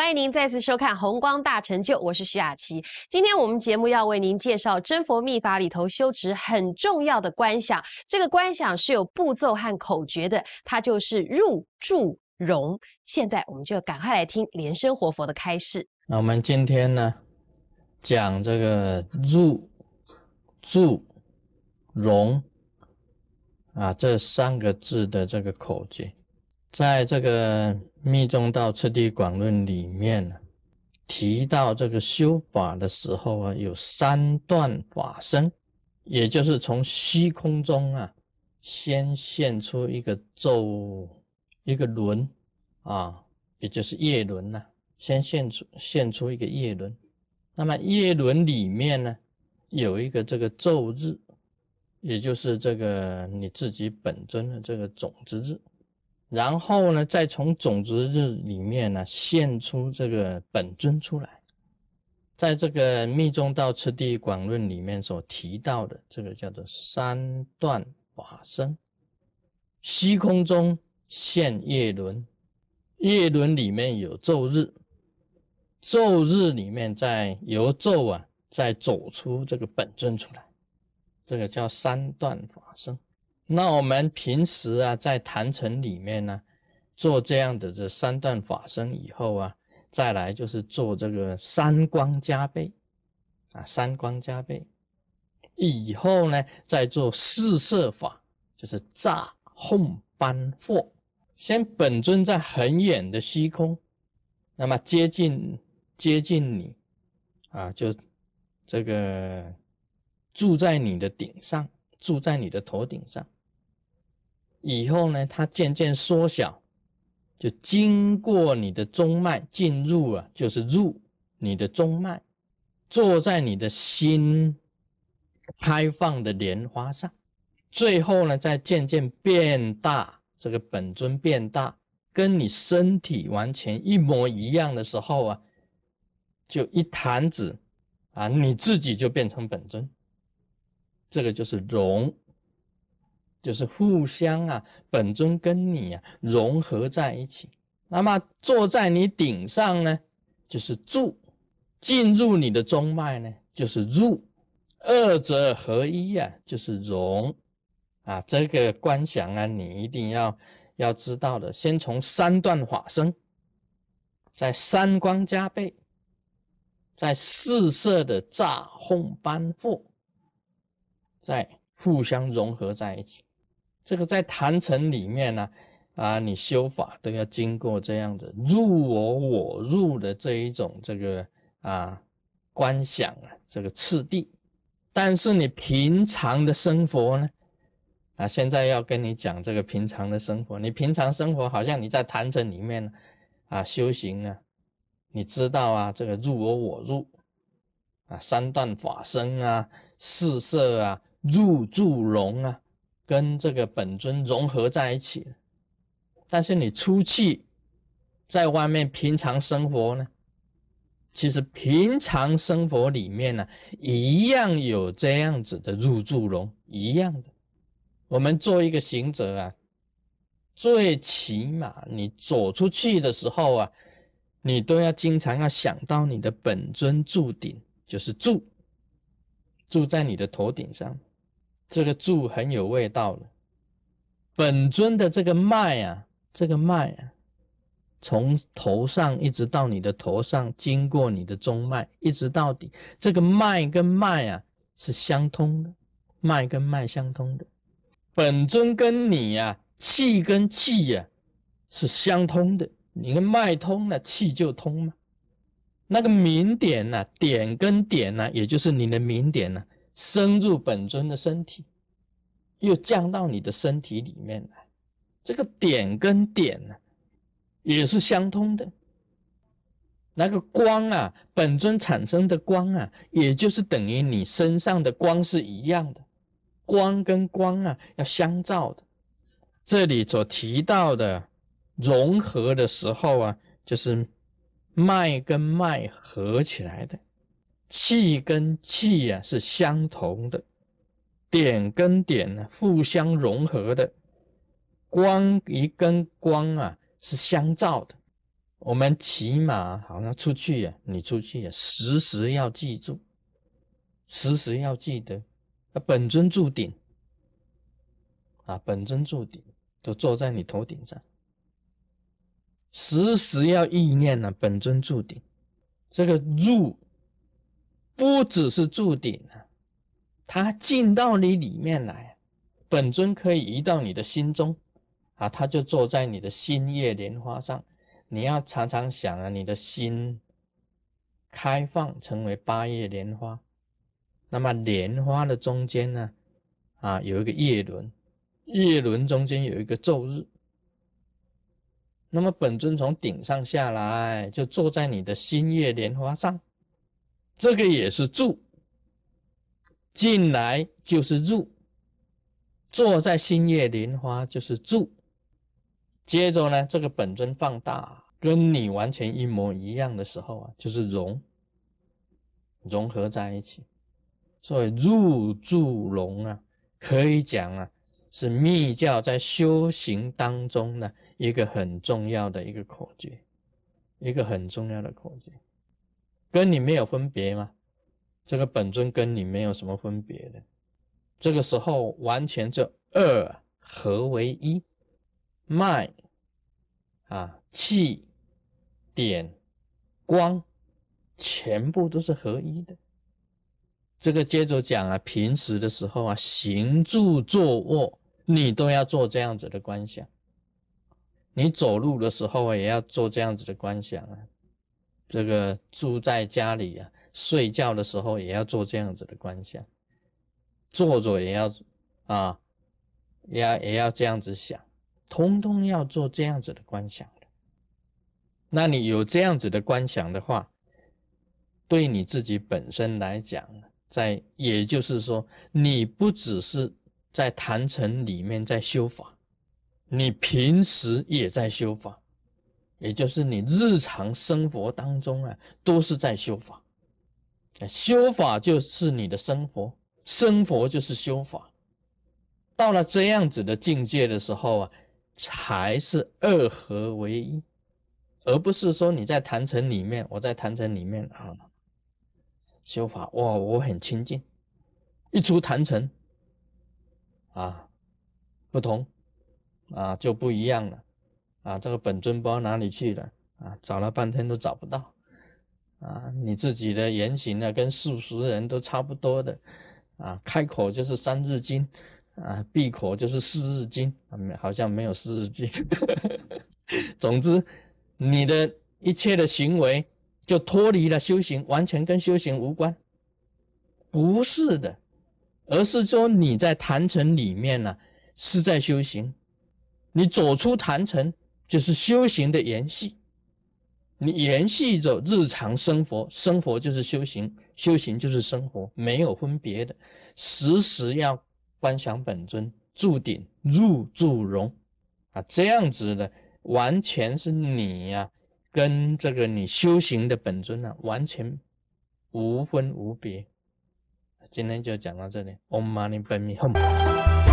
欢迎您再次收看《红光大成就》，我是徐雅琪。今天我们节目要为您介绍真佛秘法里头修持很重要的观想，这个观想是有步骤和口诀的，它就是入住容。现在我们就赶快来听莲生活佛的开示。那我们今天呢，讲这个入住容啊这三个字的这个口诀。在这个《密宗道次第广论》里面呢，提到这个修法的时候啊，有三段法身，也就是从虚空中啊，先现出一个咒，一个轮啊，也就是叶轮呐，先现出现出一个叶轮。那么叶轮里面呢，有一个这个咒日，也就是这个你自己本尊的这个种子日。然后呢，再从种子日里面呢现出这个本尊出来，在这个《密宗道次第广论》里面所提到的这个叫做三段法身，虚空中现夜轮，夜轮里面有昼日，昼日里面再由昼啊再走出这个本尊出来，这个叫三段法身。那我们平时啊，在坛城里面呢，做这样的这三段法身以后啊，再来就是做这个三光加倍啊，三光加倍以后呢，再做四摄法，就是炸哄班惑。先本尊在很远的虚空，那么接近接近你啊，就这个住在你的顶上，住在你的头顶上。以后呢，它渐渐缩小，就经过你的中脉进入啊，就是入你的中脉，坐在你的心开放的莲花上，最后呢，再渐渐变大，这个本尊变大，跟你身体完全一模一样的时候啊，就一弹指啊，你自己就变成本尊，这个就是融。就是互相啊，本尊跟你啊融合在一起。那么坐在你顶上呢，就是住；进入你的中脉呢，就是入。二者合一啊，就是融。啊，这个观想啊，你一定要要知道的。先从三段法身，在三光加倍，在四色的炸哄班覆，在互相融合在一起。这个在坛城里面呢，啊，你修法都要经过这样的入我我入的这一种这个啊观想啊这个次第。但是你平常的生活呢，啊，现在要跟你讲这个平常的生活。你平常生活好像你在坛城里面啊修行啊，你知道啊，这个入我我入啊，三段法身啊，四色啊，入住容啊。跟这个本尊融合在一起，但是你出去在外面平常生活呢，其实平常生活里面呢，一样有这样子的入住龙，一样的。我们做一个行者啊，最起码你走出去的时候啊，你都要经常要想到你的本尊住顶，就是住住在你的头顶上。这个柱很有味道了。本尊的这个脉啊，这个脉啊，从头上一直到你的头上，经过你的中脉，一直到底，这个脉跟脉啊是相通的，脉跟脉相通的。本尊跟你呀，气跟气呀是相通的。你的脉通了，气就通嘛。那个明点呢，点跟点呢，也就是你的明点呢。深入本尊的身体，又降到你的身体里面来，这个点跟点呢，也是相通的。那个光啊，本尊产生的光啊，也就是等于你身上的光是一样的，光跟光啊要相照的。这里所提到的融合的时候啊，就是脉跟脉合起来的。气跟气呀是相同的，点跟点呢互相融合的，光一跟光啊是相照的。我们起码好像出去呀，你出去呀，时时要记住，时时要记得，本尊住顶啊，本尊住顶都坐在你头顶上，时时要意念呢，本尊住顶，这个入不只是住顶啊，它进到你里面来，本尊可以移到你的心中啊，他就坐在你的心叶莲花上。你要常常想啊，你的心开放成为八叶莲花，那么莲花的中间呢，啊有一个叶轮，叶轮中间有一个昼日，那么本尊从顶上下来，就坐在你的心叶莲花上，这个也是住，进来就是入，坐在心叶莲花就是住。接着呢，这个本尊放大，跟你完全一模一样的时候啊，就是融，融合在一起。所以入住融啊，可以讲啊，是密教在修行当中呢一个很重要的一个口诀，一个很重要的口诀，跟你没有分别吗？这个本尊跟你没有什么分别的，这个时候完全就二合为一。脉啊，气点光，全部都是合一的。这个接着讲啊，平时的时候啊，行住坐卧，你都要做这样子的观想。你走路的时候，也要做这样子的观想啊。这个住在家里啊，睡觉的时候也要做这样子的观想。坐着也要啊，也要也要这样子想。通通要做这样子的观想的，那你有这样子的观想的话，对你自己本身来讲，在也就是说，你不只是在坛城里面在修法，你平时也在修法，也就是你日常生活当中啊，都是在修法。修法就是你的生活，生活就是修法。到了这样子的境界的时候啊。才是二合为一，而不是说你在坛城里面，我在坛城里面啊修法哇，我很亲近，一出坛城啊不同啊就不一样了啊，这个本尊不知道哪里去了啊，找了半天都找不到啊，你自己的言行呢跟世俗人都差不多的啊，开口就是三字经。啊，闭口就是四日经，没好像没有四日经。总之，你的一切的行为就脱离了修行，完全跟修行无关。不是的，而是说你在坛城里面呢，是在修行。你走出坛城，就是修行的延续。你延续着日常生活，生活就是修行，修行就是生活，没有分别的，时时要。观想本尊住顶入住容啊，这样子的完全是你呀，跟这个你修行的本尊呢，完全无分无别。今天就讲到这里，Om Mani Padme Hum。